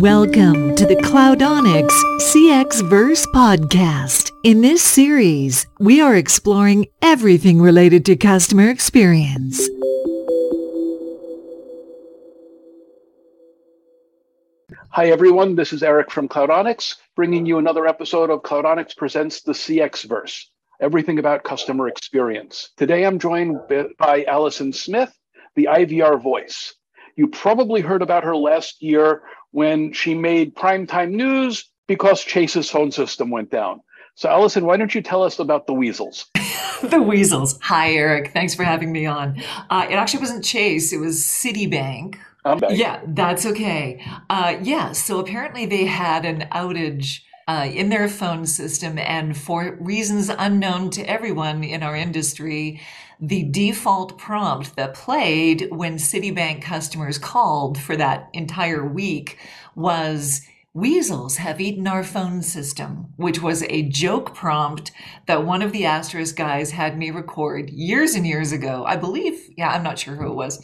Welcome to the Cloudonix CX Verse podcast. In this series, we are exploring everything related to customer experience. Hi, everyone. This is Eric from Cloudonix, bringing you another episode of Cloudonix Presents the CX Verse, everything about customer experience. Today, I'm joined by Allison Smith, the IVR voice. You probably heard about her last year when she made primetime news because Chase's phone system went down. So, Allison, why don't you tell us about the weasels? the weasels. Hi, Eric. Thanks for having me on. Uh, it actually wasn't Chase, it was Citibank. Yeah, that's okay. Uh, yeah, so apparently they had an outage uh, in their phone system, and for reasons unknown to everyone in our industry, the default prompt that played when Citibank customers called for that entire week was Weasels have eaten our phone system, which was a joke prompt that one of the Asterisk guys had me record years and years ago. I believe, yeah, I'm not sure who it was.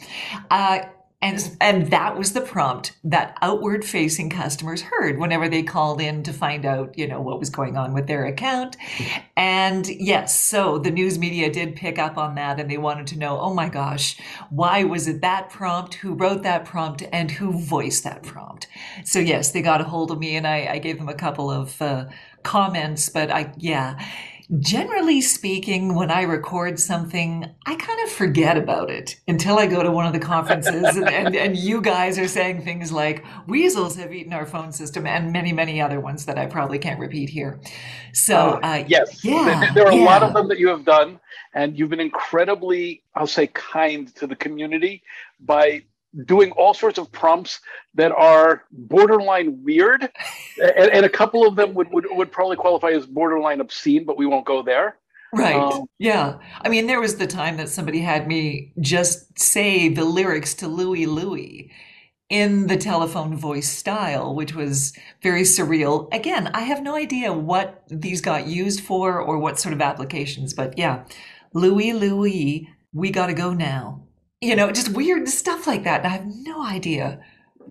Uh, and, and that was the prompt that outward facing customers heard whenever they called in to find out, you know, what was going on with their account. And yes, so the news media did pick up on that and they wanted to know, oh my gosh, why was it that prompt? Who wrote that prompt and who voiced that prompt? So yes, they got a hold of me and I, I gave them a couple of uh, comments, but I, yeah generally speaking, when I record something, I kind of forget about it until I go to one of the conferences and, and, and, you guys are saying things like, weasels have eaten our phone system and many, many other ones that I probably can't repeat here. So, uh, uh, yes, yeah, there, are yeah. a lot of them that you have done, and you've been incredibly, I'll say, kind to the community by doing all sorts of prompts that are borderline weird, and, and, a couple of them would, would, would probably qualify as borderline obscene, but we won't go there. Right. Um, yeah. I mean, there was the time that somebody had me just say the lyrics to Louie Louie in the telephone voice style, which was very surreal. Again, I have no idea what these got used for or what sort of applications, but yeah, Louie Louie, we gotta go now you know, just weird stuff like that. And I have no idea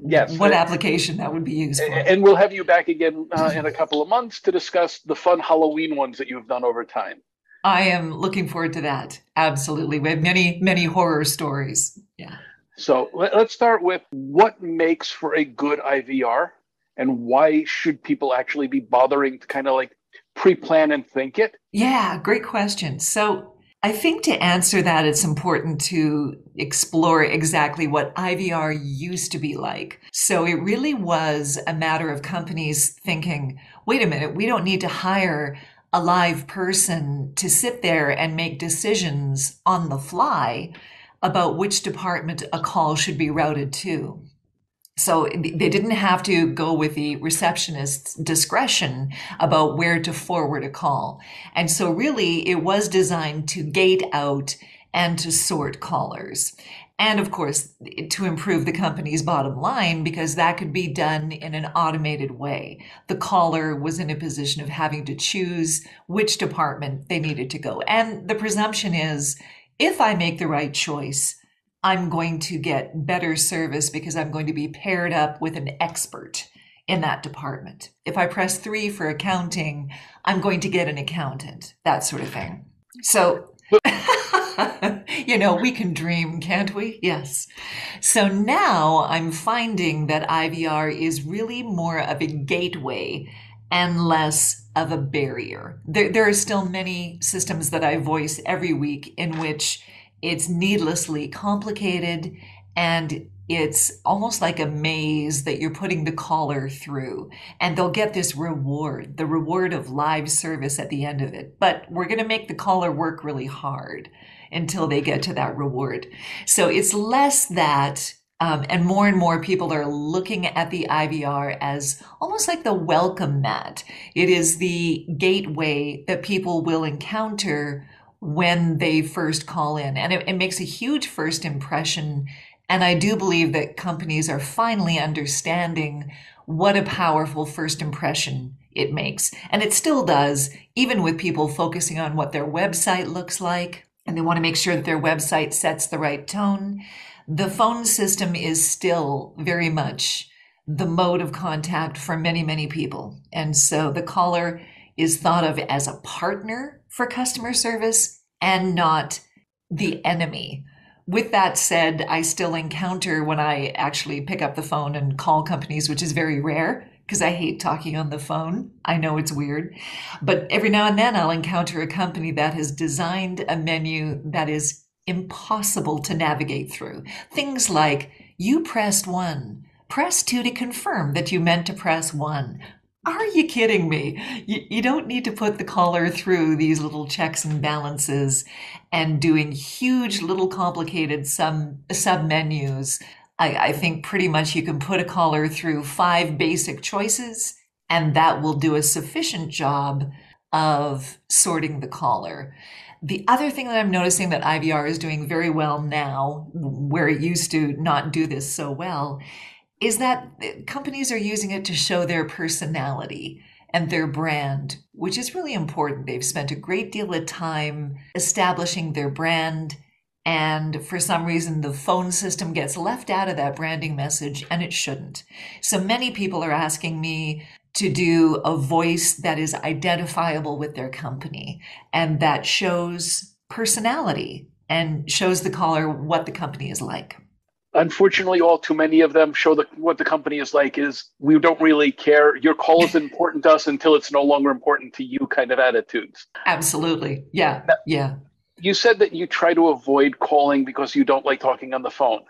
yes, what application that would be used for. And we'll have you back again uh, in a couple of months to discuss the fun Halloween ones that you've done over time. I am looking forward to that. Absolutely. We have many, many horror stories. Yeah. So let, us start with what makes for a good IVR and why should people actually be bothering to kind of like pre plan and think it? Yeah, great question. So I think to answer that, it's important to explore exactly what IVR used to be like. So it really was a matter of companies thinking, wait a minute, we don't need to hire a live person to sit there and make decisions on the fly about which department a call should be routed to. So they didn't have to go with the receptionist's discretion about where to forward a call. And so really it was designed to gate out and to sort callers. And of course, to improve the company's bottom line, because that could be done in an automated way. The caller was in a position of having to choose which department they needed to go. And the presumption is if I make the right choice, I'm going to get better service because I'm going to be paired up with an expert in that department. If I press three for accounting, I'm going to get an accountant, that sort of thing. So, you know, we can dream, can't we? Yes. So now I'm finding that IVR is really more of a gateway and less of a barrier. There, there are still many systems that I voice every week in which it's needlessly complicated and it's almost like a maze that you're putting the caller through. And they'll get this reward the reward of live service at the end of it. But we're going to make the caller work really hard until they get to that reward. So it's less that um, and more and more people are looking at the IVR as almost like the welcome mat. It is the gateway that people will encounter when they first call in. And it, it, makes a huge first impression. And I do believe that companies are finally understanding what a powerful first impression it makes. And it still does, even with people focusing on what their website looks like. And they want to make sure that their website sets the right tone. The phone system is still very much the mode of contact for many, many people. And so the caller is thought of as a partner for customer service and not the enemy. With that said, I still encounter when I actually pick up the phone and call companies, which is very rare because I hate talking on the phone. I know it's weird. But every now and then I'll encounter a company that has designed a menu that is impossible to navigate through. Things like, you pressed one, press two to confirm that you meant to press one. Are you kidding me? You, you, don't need to put the caller through these little checks and balances and doing huge little complicated sub, sub menus. I, I think pretty much you can put a caller through five basic choices and that will do a sufficient job of sorting the caller. The other thing that I'm noticing that IVR is doing very well now, where it used to not do this so well, is that companies are using it to show their personality and their brand, which is really important. They've spent a great deal of time establishing their brand. And for some reason, the phone system gets left out of that branding message, and it shouldn't. So many people are asking me to do a voice that is identifiable with their company and that shows personality and shows the caller what the company is like unfortunately all too many of them show that what the company is like is we don't really care. Your call is important to us until it's no longer important to you kind of attitudes. Absolutely. Yeah. Now, yeah. you said that you try to avoid calling because you don't like talking on the phone.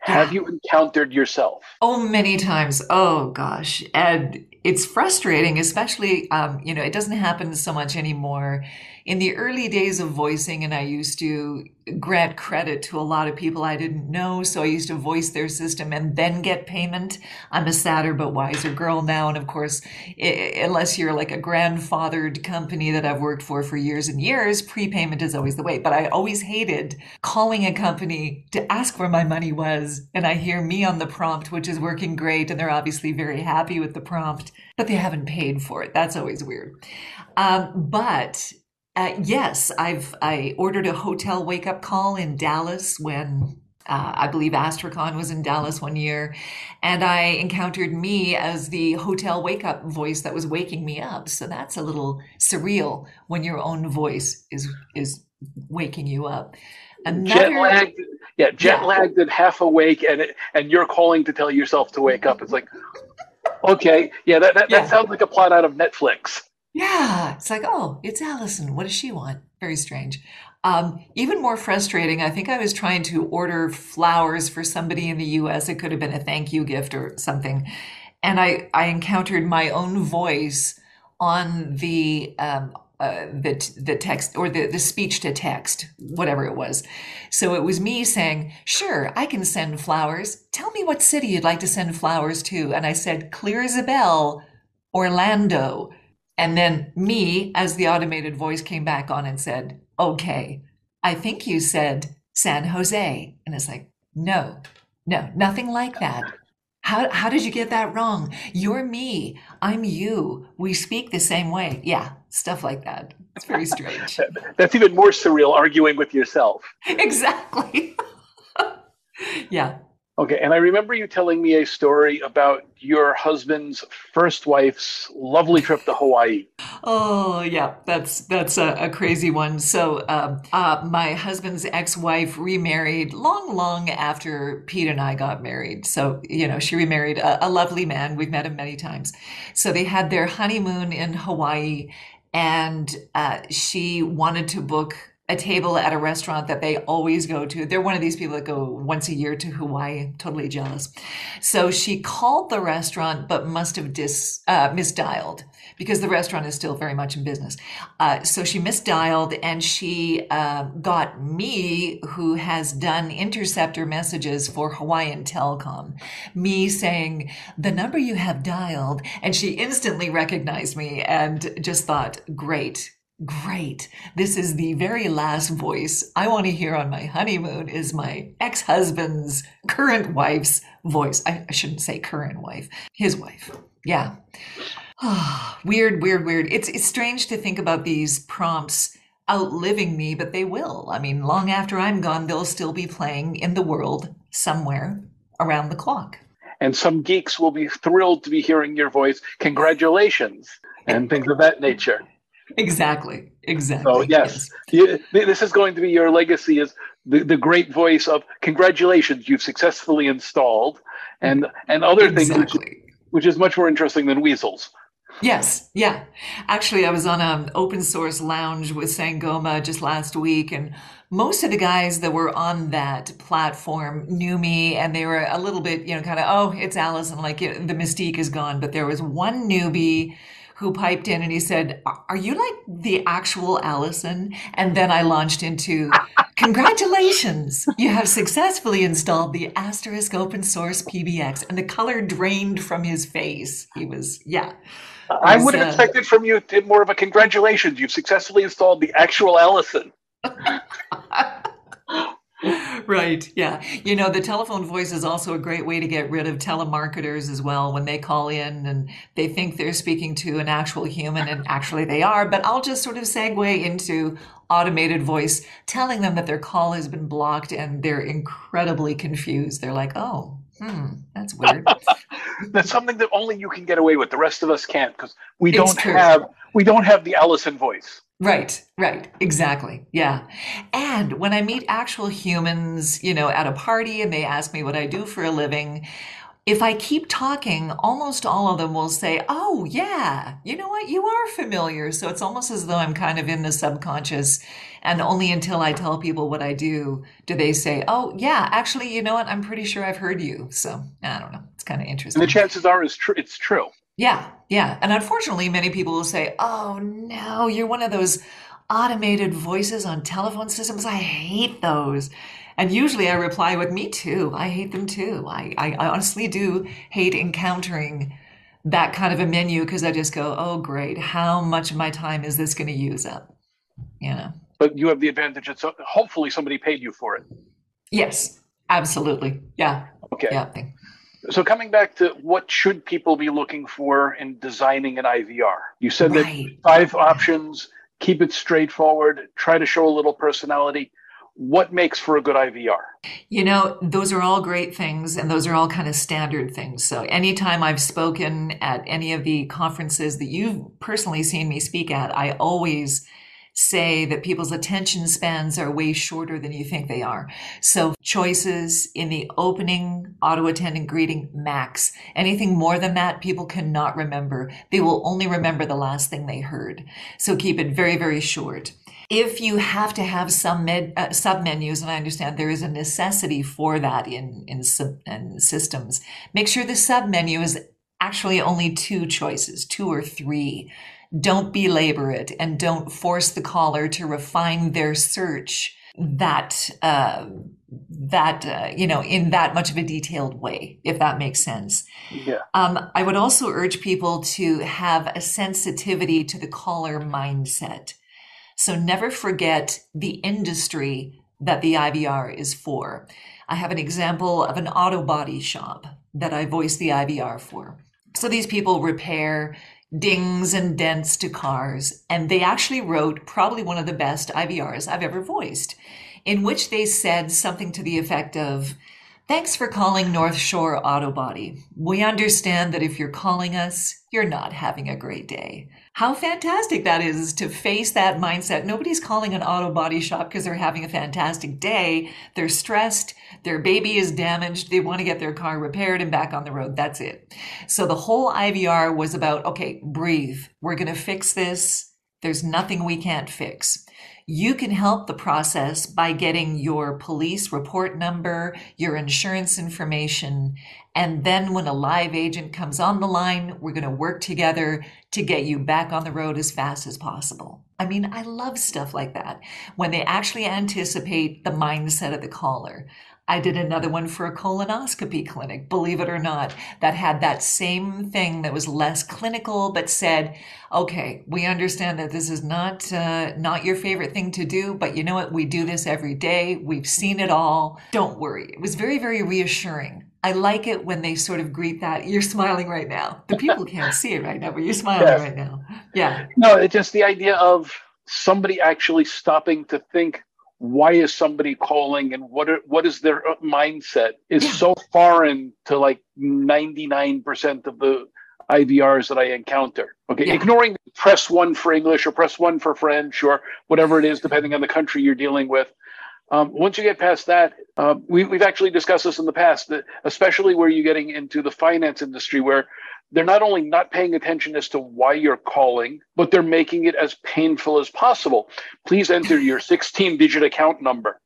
Have you encountered yourself? Oh many times. Oh gosh. And it's frustrating especially um, you know it doesn't happen so much anymore in the early days of voicing, and I used to grant credit to a lot of people I didn't know. So I used to voice their system and then get payment. I'm a sadder but wiser girl now. And of course, unless you're like a grandfathered company that I've worked for for years and years, prepayment is always the way. But I always hated calling a company to ask where my money was. And I hear me on the prompt, which is working great. And they're obviously very happy with the prompt, but they haven't paid for it. That's always weird. Um, but uh, yes, I've I ordered a hotel wake up call in Dallas when uh, I believe AstriCon was in Dallas one year, and I encountered me as the hotel wake up voice that was waking me up. So that's a little surreal when your own voice is is waking you up. Another, jet lagged, yeah, jet yeah. lagged and half awake, and and you're calling to tell yourself to wake up. It's like, okay, yeah, that that, yeah. that sounds like a plot out of Netflix. Yeah, it's like, oh, it's Allison. What does she want? Very strange. Um, even more frustrating, I think I was trying to order flowers for somebody in the US. It could have been a thank you gift or something. And I, I encountered my own voice on the, um, uh, the, the text or the, the speech to text, whatever it was. So it was me saying, sure, I can send flowers. Tell me what city you'd like to send flowers to. And I said, clear as a bell, Orlando. And then me, as the automated voice came back on and said, okay, I think you said San Jose. And it's like, no, no, nothing like that. How, how did you get that wrong? You're me. I'm you. We speak the same way. Yeah, stuff like that. It's very strange. That's even more surreal arguing with yourself. Exactly. yeah. Okay, and I remember you telling me a story about your husband's first wife's lovely trip to Hawaii. Oh yeah, that's that's a, a crazy one. So um, uh, my husband's ex-wife remarried long, long after Pete and I got married. So you know she remarried a, a lovely man. We've met him many times. So they had their honeymoon in Hawaii, and uh, she wanted to book a table at a restaurant that they always go to. They're one of these people that go once a year to Hawaii. Totally jealous. So she called the restaurant, but must have dis, uh, misdialed because the restaurant is still very much in business. Uh, so she misdialed and she uh, got me, who has done interceptor messages for Hawaiian Telcom, me saying, the number you have dialed. And she instantly recognized me and just thought, great Great. This is the very last voice I want to hear on my honeymoon is my ex-husband's current wife's voice. I, I shouldn't say current wife, his wife. Yeah. Oh, weird, weird, weird. It's it's strange to think about these prompts outliving me, but they will. I mean, long after I'm gone, they'll still be playing in the world somewhere around the clock. and some geeks will be thrilled to be hearing your voice. Congratulations, and things of that nature. Exactly. Exactly. So yes, yes. You, this is going to be your legacy is the, the great voice of congratulations, you've successfully installed, and and other exactly. things, which, which is much more interesting than weasels. Yes, yeah. Actually, I was on an open source lounge with Sangoma just last week, and most of the guys that were on that platform knew me, and they were a little bit, you know, kind of, oh, it's Allison, like the mystique is gone. But there was one newbie who piped in and he said, Are you like the actual Allison? And then I launched into, Congratulations! You have successfully installed the asterisk open source PBX. And the color drained from his face. He was, yeah. I would have uh, expected from you more of a congratulations. You've successfully installed the actual Allison. right. Yeah. You know, the telephone voice is also a great way to get rid of telemarketers as well when they call in and they think they're speaking to an actual human and actually they are. But I'll just sort of segue into automated voice telling them that their call has been blocked and they're incredibly confused. They're like, oh, hmm, that's weird. that's something that only you can get away with. The rest of us can't because we don't have we don't have the Allison voice. Right, right, exactly. Yeah. And when I meet actual humans, you know, at a party and they ask me what I do for a living, if I keep talking, almost all of them will say, Oh, yeah, you know what? You are familiar. So it's almost as though I'm kind of in the subconscious. And only until I tell people what I do do they say, Oh, yeah, actually, you know what? I'm pretty sure I've heard you. So I don't know. It's kind of interesting. And the chances are is tr- it's true. Yeah, yeah. And unfortunately, many people will say, oh no, you're one of those automated voices on telephone systems. I hate those. And usually I reply with, me too. I hate them too. I, I, I honestly do hate encountering that kind of a menu because I just go, oh, great. How much of my time is this going to use up? You know. But you have the advantage that so hopefully somebody paid you for it. Yes, absolutely. Yeah. Okay. Yeah. So coming back to what should people be looking for in designing an IVR? You said right. that five options, keep it straightforward, try to show a little personality. What makes for a good IVR? You know, those are all great things and those are all kind of standard things. So anytime I've spoken at any of the conferences that you've personally seen me speak at, I always say that people's attention spans are way shorter than you think they are. So choices in the opening auto attendant greeting max. Anything more than that, people cannot remember. They will only remember the last thing they heard. So keep it very, very short. If you have to have some med, uh, sub menus, and I understand there is a necessity for that in, in, in systems, make sure the sub menu is actually only two choices, two or three don't belabor it and don't force the caller to refine their search that uh, that uh, you know in that much of a detailed way if that makes sense. Yeah. Um, i would also urge people to have a sensitivity to the caller mindset. So never forget the industry that the ivr is for. I have an example of an auto body shop that i voice the ivr for. So these people repair dings and dents to cars. And they actually wrote probably one of the best IVRs I've ever voiced, in which they said something to the effect of, Thanks for calling North Shore Auto Body. We understand that if you're calling us, you're not having a great day. How fantastic that is to face that mindset. Nobody's calling an auto body shop because they're having a fantastic day. They're stressed. Their baby is damaged. They want to get their car repaired and back on the road. That's it. So the whole IVR was about, okay, breathe. We're going to fix this. There's nothing we can't fix. You can help the process by getting your police report number, your insurance information, and then when a live agent comes on the line, we're going to work together to get you back on the road as fast as possible. I mean, I love stuff like that when they actually anticipate the mindset of the caller. I did another one for a colonoscopy clinic, believe it or not, that had that same thing that was less clinical, but said, okay, we understand that this is not, uh, not your favorite thing to do, but you know what? We do this every day. We've seen it all. Don't worry. It was very, very reassuring. I like it when they sort of greet that. You're smiling right now. The people can't see it right now, but you're smiling yes. right now. Yeah. No, it's just the idea of somebody actually stopping to think why is somebody calling and what are, what is their mindset is yeah. so foreign to like 99% of the IVRs that I encounter. Okay, yeah. ignoring press one for English or press one for French or whatever it is, depending on the country you're dealing with. Um, once you get past that, uh, we, we've actually discussed this in the past, that especially where you're getting into the finance industry, where they're not only not paying attention as to why you're calling, but they're making it as painful as possible. Please enter your 16 digit account number.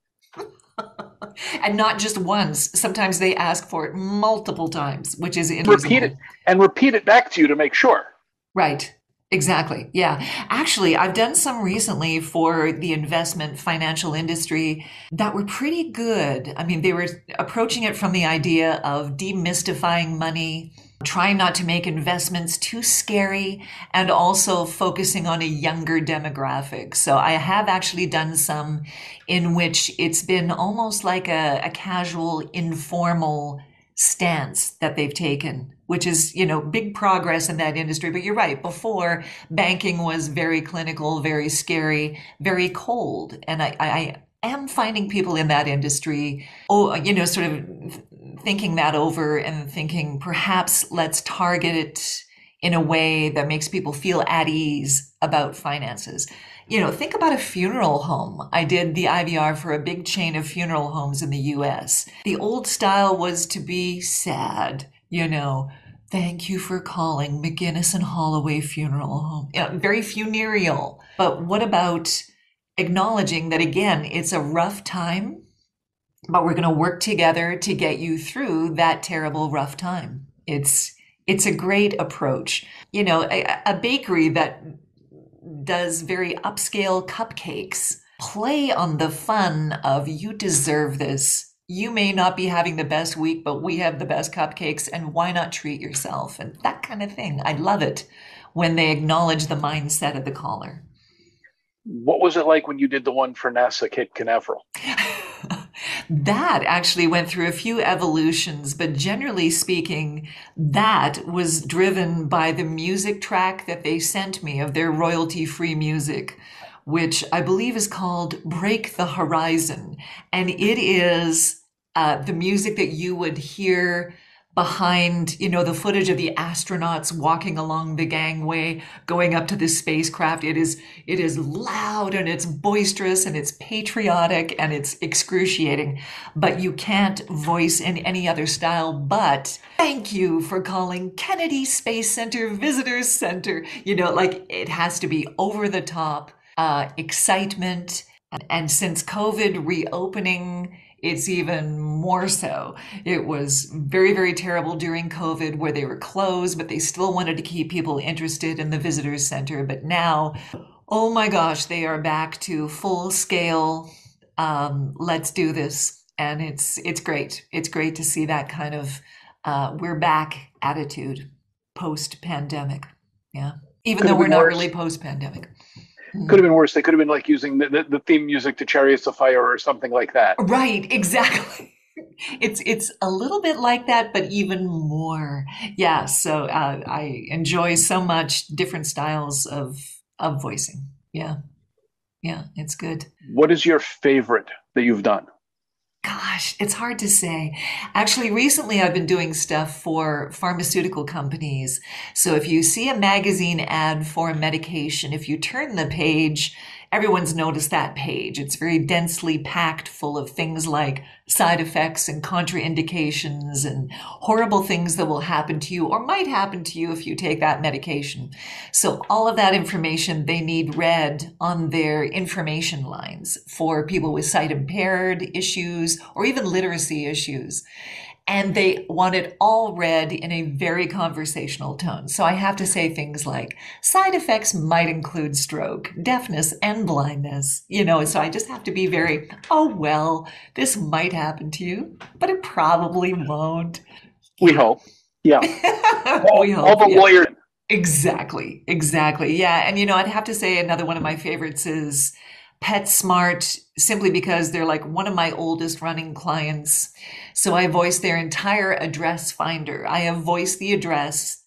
and not just once. Sometimes they ask for it multiple times, which is Repeat it and repeat it back to you to make sure. Right. Exactly. Yeah. Actually, I've done some recently for the investment financial industry that were pretty good. I mean, they were approaching it from the idea of demystifying money, trying not to make investments too scary, and also focusing on a younger demographic. So I have actually done some in which it's been almost like a, a casual, informal stance that they've taken which is you know big progress in that industry but you're right before banking was very clinical very scary very cold and i, I am finding people in that industry oh you know sort of thinking that over and thinking perhaps let's target it in a way that makes people feel at ease about finances you know, think about a funeral home. I did the IVR for a big chain of funeral homes in the US. The old style was to be sad, you know, thank you for calling McInnis and Holloway Funeral Home. Very funereal. But what about acknowledging that again, it's a rough time, but we're going to work together to get you through that terrible rough time. It's it's a great approach. You know, a, a bakery that does very upscale cupcakes play on the fun of you deserve this. You may not be having the best week, but we have the best cupcakes, and why not treat yourself? And that kind of thing. I love it when they acknowledge the mindset of the caller. What was it like when you did the one for NASA Cape Canaveral? That actually went through a few evolutions, but generally speaking, that was driven by the music track that they sent me of their royalty free music, which I believe is called Break the Horizon. And it is uh, the music that you would hear behind, you know, the footage of the astronauts walking along the gangway, going up to the spacecraft. It is, it is loud and it's boisterous and it's patriotic and it's excruciating, but you can't voice in any other style. But thank you for calling Kennedy Space Center Visitors Center. You know, like it has to be over the top, uh, excitement. And since COVID reopening, it's even more so. It was very, very terrible during COVID where they were closed, but they still wanted to keep people interested in the visitors center. But now, oh my gosh, they are back to full scale. Um, let's do this. And it's, it's great. It's great to see that kind of, uh, we're back attitude post pandemic. Yeah. Even Could though we're not really post pandemic. Mm. Could have been worse. They could have been like using the, the, the theme music to Chariots of Fire or something like that. Right, exactly. it's it's a little bit like that, but even more. Yeah. So uh, I enjoy so much different styles of of voicing. Yeah, yeah, it's good. What is your favorite that you've done? Gosh, it's hard to say. Actually, recently I've been doing stuff for pharmaceutical companies. So if you see a magazine ad for a medication, if you turn the page, everyone's noticed that page. It's very densely packed full of things like side effects and contraindications and horrible things that will happen to you or might happen to you if you take that medication. So all of that information they need read on their information lines for people with sight impaired issues or even literacy issues and they want it all read in a very conversational tone. So I have to say things like side effects might include stroke, deafness, and blindness. You know, so I just have to be very, oh, well, this might happen to you, but it probably won't. We hope. Yeah. we hope. All the yeah. lawyers. Exactly. Exactly. Yeah. And, you know, I'd have to say another one of my favorites is PetSmart simply because they're like one of my oldest running clients. So I voice their entire address finder. I have voiced the address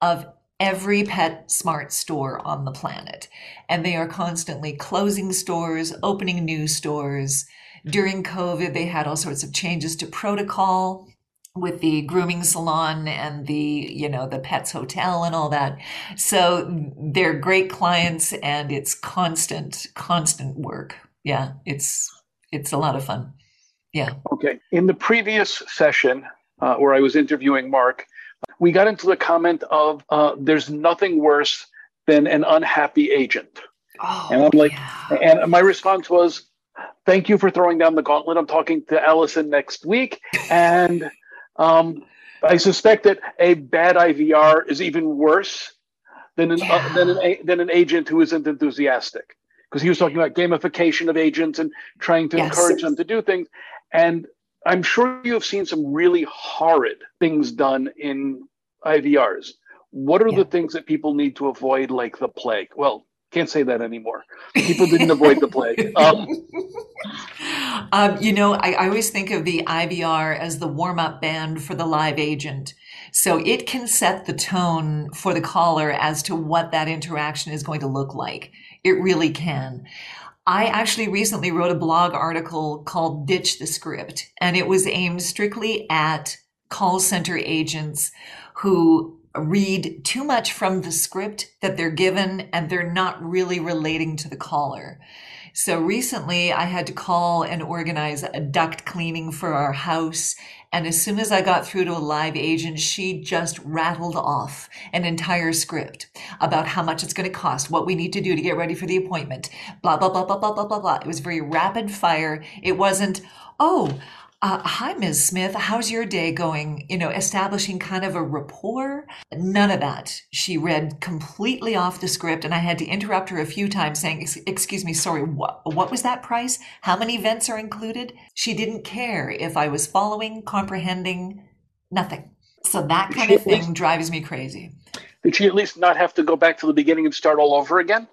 of every PetSmart store on the planet. And they are constantly closing stores, opening new stores. During COVID, they had all sorts of changes to protocol with the grooming salon and the you know the pets hotel and all that. So they're great clients and it's constant constant work. Yeah it's it's a lot of fun. Yeah. Okay. In the previous session uh, where i was interviewing mark we got into the comment of uh, there's nothing worse than an unhappy agent. Oh, and i'm like yeah. and my response was thank you for throwing down the gauntlet. I'm talking to allison next week. And um, I suspect that a bad IVR is even worse than an, Yeah. uh, than, an, than an agent who isn't enthusiastic. Because he was talking about gamification of agents and trying to Yes. encourage them to do things. And I'm sure you have seen some really horrid things done in IVRs. What are Yeah. the things that people need to avoid like the plague? Well, can't say that anymore. People didn't avoid the plague. Um, um, you know, I, I always think of the IVR as the warm up band for the live agent. So it can set the tone for the caller as to what that interaction is going to look like. It really can. I actually recently wrote a blog article called Ditch the Script, and it was aimed strictly at call center agents who read too much from the script that they're given and they're not really relating to the caller. So recently I had to call and organize a duct cleaning for our house. And as soon as I got through to a live agent, she just rattled off an entire script about how much it's going to cost, what we need to do to get ready for the appointment, blah, blah, blah, blah, blah, blah, blah, blah. It was very rapid fire. It wasn't, oh, uh, hi, Ms. Smith. How's your day going? You know, establishing kind of a rapport. None of that. She read completely off the script, and I had to interrupt her a few times, saying, "Excuse me, sorry. What what was that price? How many vents are included?" She didn't care if I was following, comprehending, nothing. So that kind of thing drives me crazy. did she at least not have to go back to the beginning and start all over again?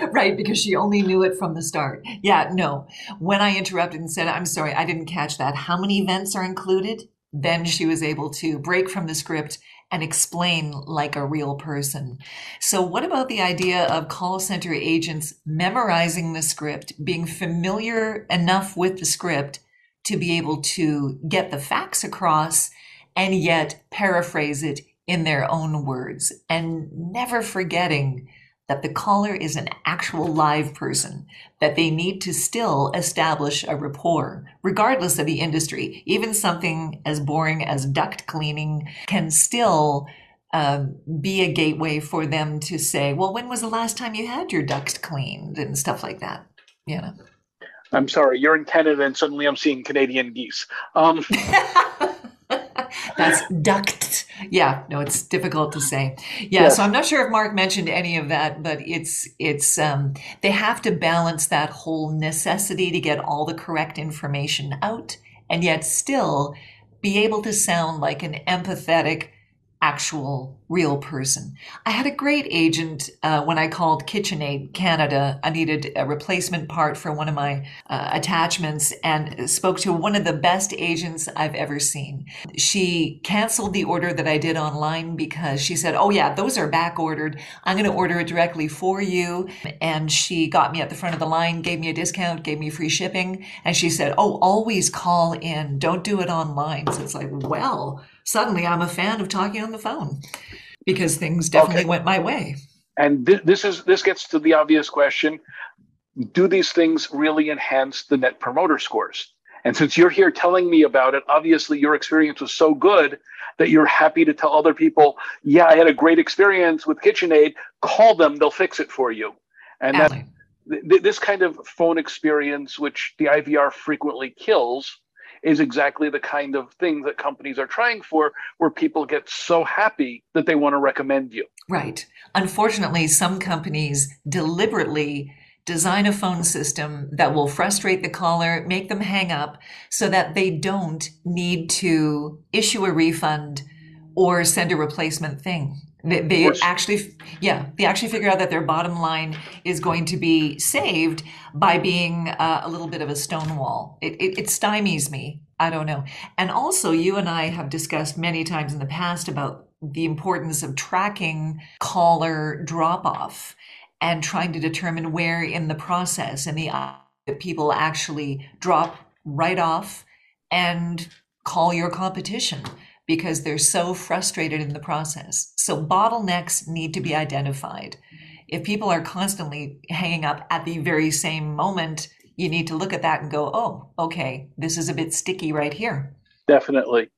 right, because she only knew it from the start. Yeah, no. When I interrupted and said, I'm sorry, I didn't catch that. How many events are included? Then she was able to break from the script and explain like a real person. So, what about the idea of call center agents memorizing the script, being familiar enough with the script to be able to get the facts across and yet paraphrase it in their own words and never forgetting that the caller is an actual live person, that they need to still establish a rapport, regardless of the industry. Even something as boring as duct cleaning can still um, be a gateway for them to say, well, when was the last time you had your ducts cleaned and stuff like that? You know. I'm sorry, you're in Canada and suddenly I'm seeing Canadian geese. Um, That's duct. Yeah, no, it's difficult to say. Yeah, Yes. so I'm not sure if Mark mentioned any of that, but it's it's um they have to balance that whole necessity to get all the correct information out and yet still be able to sound like an empathetic actual real person. I had a great agent uh, when I called KitchenAid Canada. I needed a replacement part for one of my uh, attachments and spoke to one of the best agents I've ever seen. She canceled the order that I did online because she said, Oh, yeah, those are back ordered. I'm going to order it directly for you. And she got me at the front of the line, gave me a discount, gave me free shipping. And she said, Oh, always call in. Don't do it online. So it's like, well, suddenly I'm a fan of talking on the phone because things definitely Okay. went my way. and thi- this is this gets to the obvious question: Do these things really enhance the net promoter scores? And since you're here telling me about it, obviously your experience was so good that you're happy to tell other people, "Yeah, I had a great experience with KitchenAid. Call them; they'll fix it for you." And that th- th- this kind of phone experience, which the IVR frequently kills, is exactly the kind of thing that companies are trying for, where people get so happy that they want to recommend you. Right. Unfortunately, some companies deliberately design a phone system that will frustrate the caller, make them hang up so that they don't need to issue a refund or send a replacement thing. They, they actually, yeah, they actually figure out that their bottom line is going to be saved by being uh, a little bit of a stonewall. It, it, it stymies me. I don't know. And also, you and I have discussed many times in the past about the importance of tracking caller drop off and trying to determine where in the process and the that people actually drop right off and call your competition because they're so frustrated in the process. So bottlenecks need to be identified. If people are constantly hanging up at the very same moment, you need to look at that and go, oh, okay, this is a bit sticky right here. Definitely.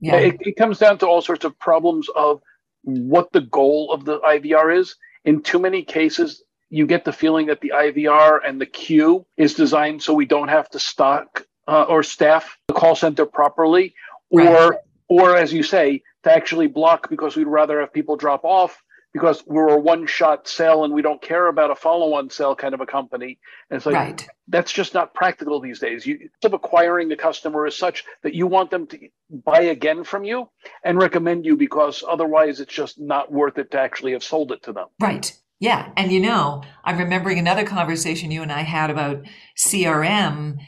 Yeah. It, it comes down to all sorts of problems of what the goal of the IVR is. In too many cases, you get the feeling that the IVR and the queue is designed so we don't have to stock uh, or staff the call center properly, or right. Or as you say, to actually block because we'd rather have people drop off because we're a one-shot sell and we don't care about a follow-on sell kind of a company. And it's like right. that's just not practical these days. You of acquiring the customer is such that you want them to buy again from you and recommend you because otherwise it's just not worth it to actually have sold it to them. Right. Yeah. And you know, I'm remembering another conversation you and I had about CRM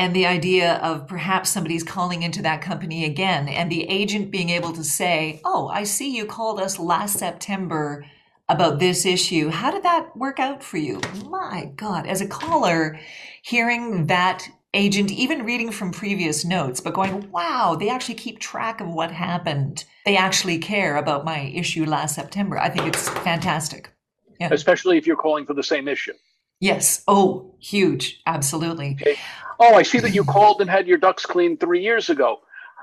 and the idea of perhaps somebody's calling into that company again and the agent being able to say, Oh, I see you called us last September about this issue. How did that work out for you? My God, as a caller, hearing that agent, even reading from previous notes, but going, wow, they actually keep track of what happened. They actually care about my issue last September. I think it's fantastic. Yeah. Especially if you're calling for the same issue. Yes. Oh, huge. Absolutely. Okay. Oh, I see that you called and had your ducks cleaned three years ago.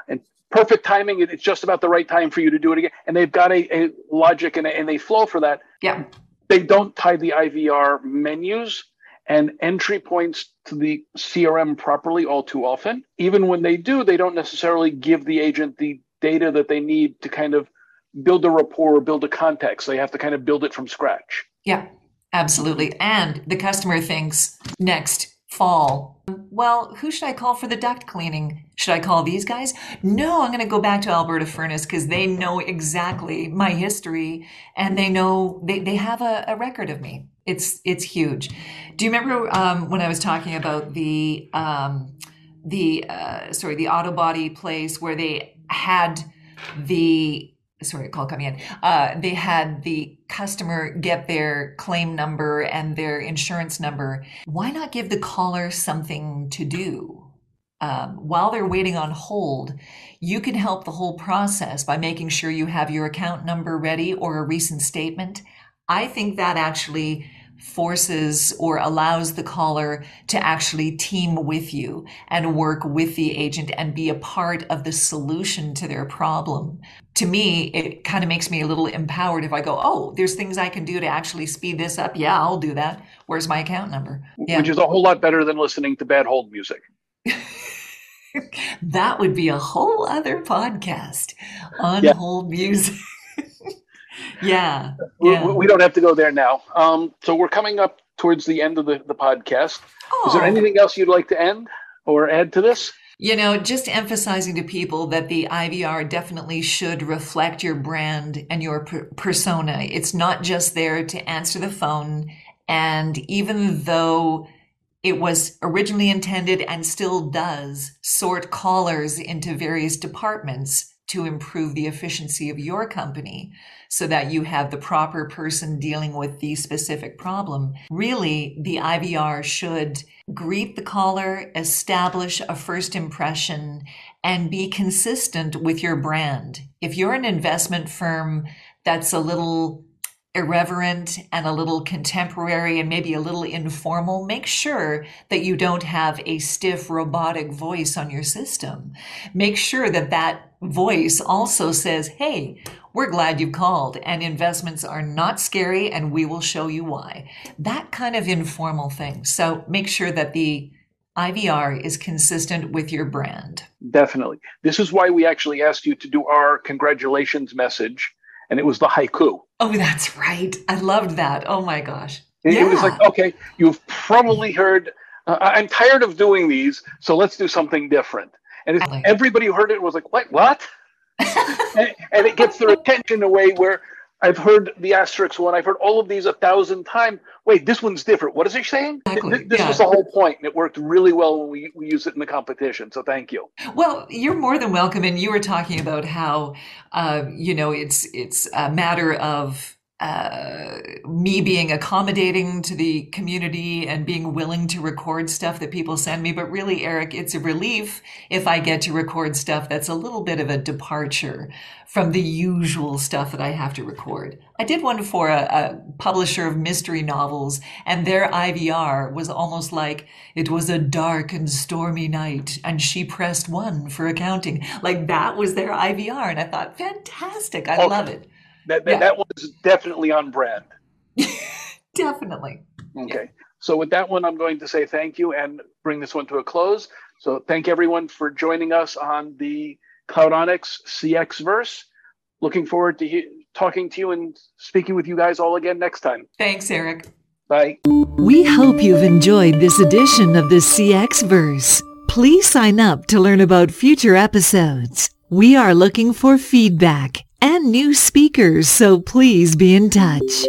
And perfect timing. It's just about the right time for you to do it again. And they've got a, a logic and a, and a flow for that. Yeah. They don't tie the IVR menus and entry points to the CRM properly all too often. Even when they do, they don't necessarily give the agent the data that they need to kind of build a rapport or build a context. They have to kind of build it from scratch. Yeah. Absolutely. And the customer thinks next fall, well, who should I call for the duct cleaning? Should I call these guys? No, I'm going to go back to Alberta Furnace because they know exactly my history and they know they, they have a, a record of me. It's it's huge. Do you remember um, when I was talking about the um, the uh, sorry the auto body place where they had the sorry, call coming in. Uh, they had the customer get their claim number and their insurance number. Why not give the caller something to do? Um, while they're waiting on hold, you can help the whole process by making sure you have your account number ready or a recent statement. I think that actually forces or allows the caller to actually team with you and work with the agent and be a part of the solution to their problem. To me, it kind of makes me a little empowered if I go, oh, there's things I can do to actually speed this up. Yeah, I'll do that. Where's my account number? Yeah. Which is a whole lot better than listening to bad hold music. that would be a whole other podcast on yeah. hold music. yeah, yeah. We, we, don't have to go there now. Um, so we're coming up towards the end of the, the podcast. Oh. Is there oh. anything else you'd like to end or add to this? You know, just emphasizing to people that the IVR definitely should reflect your brand and your per- persona. It's not just there to answer the phone. And even though it was originally intended and still does sort callers into various departments to improve the efficiency of your company, so that you have the proper person dealing with the specific problem. Really, the IVR should greet the caller, establish a first impression, and be consistent with your brand. If you're an investment firm that's a little irreverent and a little contemporary and maybe a little informal, make sure that you don't have a stiff robotic voice on your system. Make sure that that voice also says, Hey, we're glad you called and investments are not scary and we will show you why. That kind of informal thing. So make sure that the IVR is consistent with your brand. Definitely. This is why we actually asked you to do our congratulations message and it was the haiku. Oh, that's right. I loved that. Oh my gosh. It, yeah. it was like, okay, you've probably heard, uh, I'm tired of doing these, so let's do something different. And everybody who heard it was like, what? What? and, and, it gets their attention in a way where I've heard the asterisk one. I've heard all of these a thousand times. Wait, this one's different. What is it saying? Exactly. This yeah. was the whole point, and it worked really well when we, we use it in the competition. So thank you. Well, you're more than welcome. And you were talking about how, uh, you know, it's it's a matter of uh, me being accommodating to the community and being willing to record stuff that people send me. But really, Eric, it's a relief if I get to record stuff that's a little bit of a departure from the usual stuff that I have to record. I did one for a, a publisher of mystery novels, and their IVR was almost like it was a dark and stormy night, and she pressed one for accounting. Like that was their IVR. And I thought, fantastic. I Okay. love it. That that, Yeah. that one is definitely on brand. Definitely. Okay. So with that one, I'm going to say thank you and bring this one to a close. So thank everyone for joining us on the Cloudonix CX verse. Looking forward to he- talking to you and speaking with you guys all again next time. Thanks, Eric. Bye. We hope you've enjoyed this edition of the CX Verse. Please sign up to learn about future episodes. We are looking for feedback and new speakers, so please be in touch.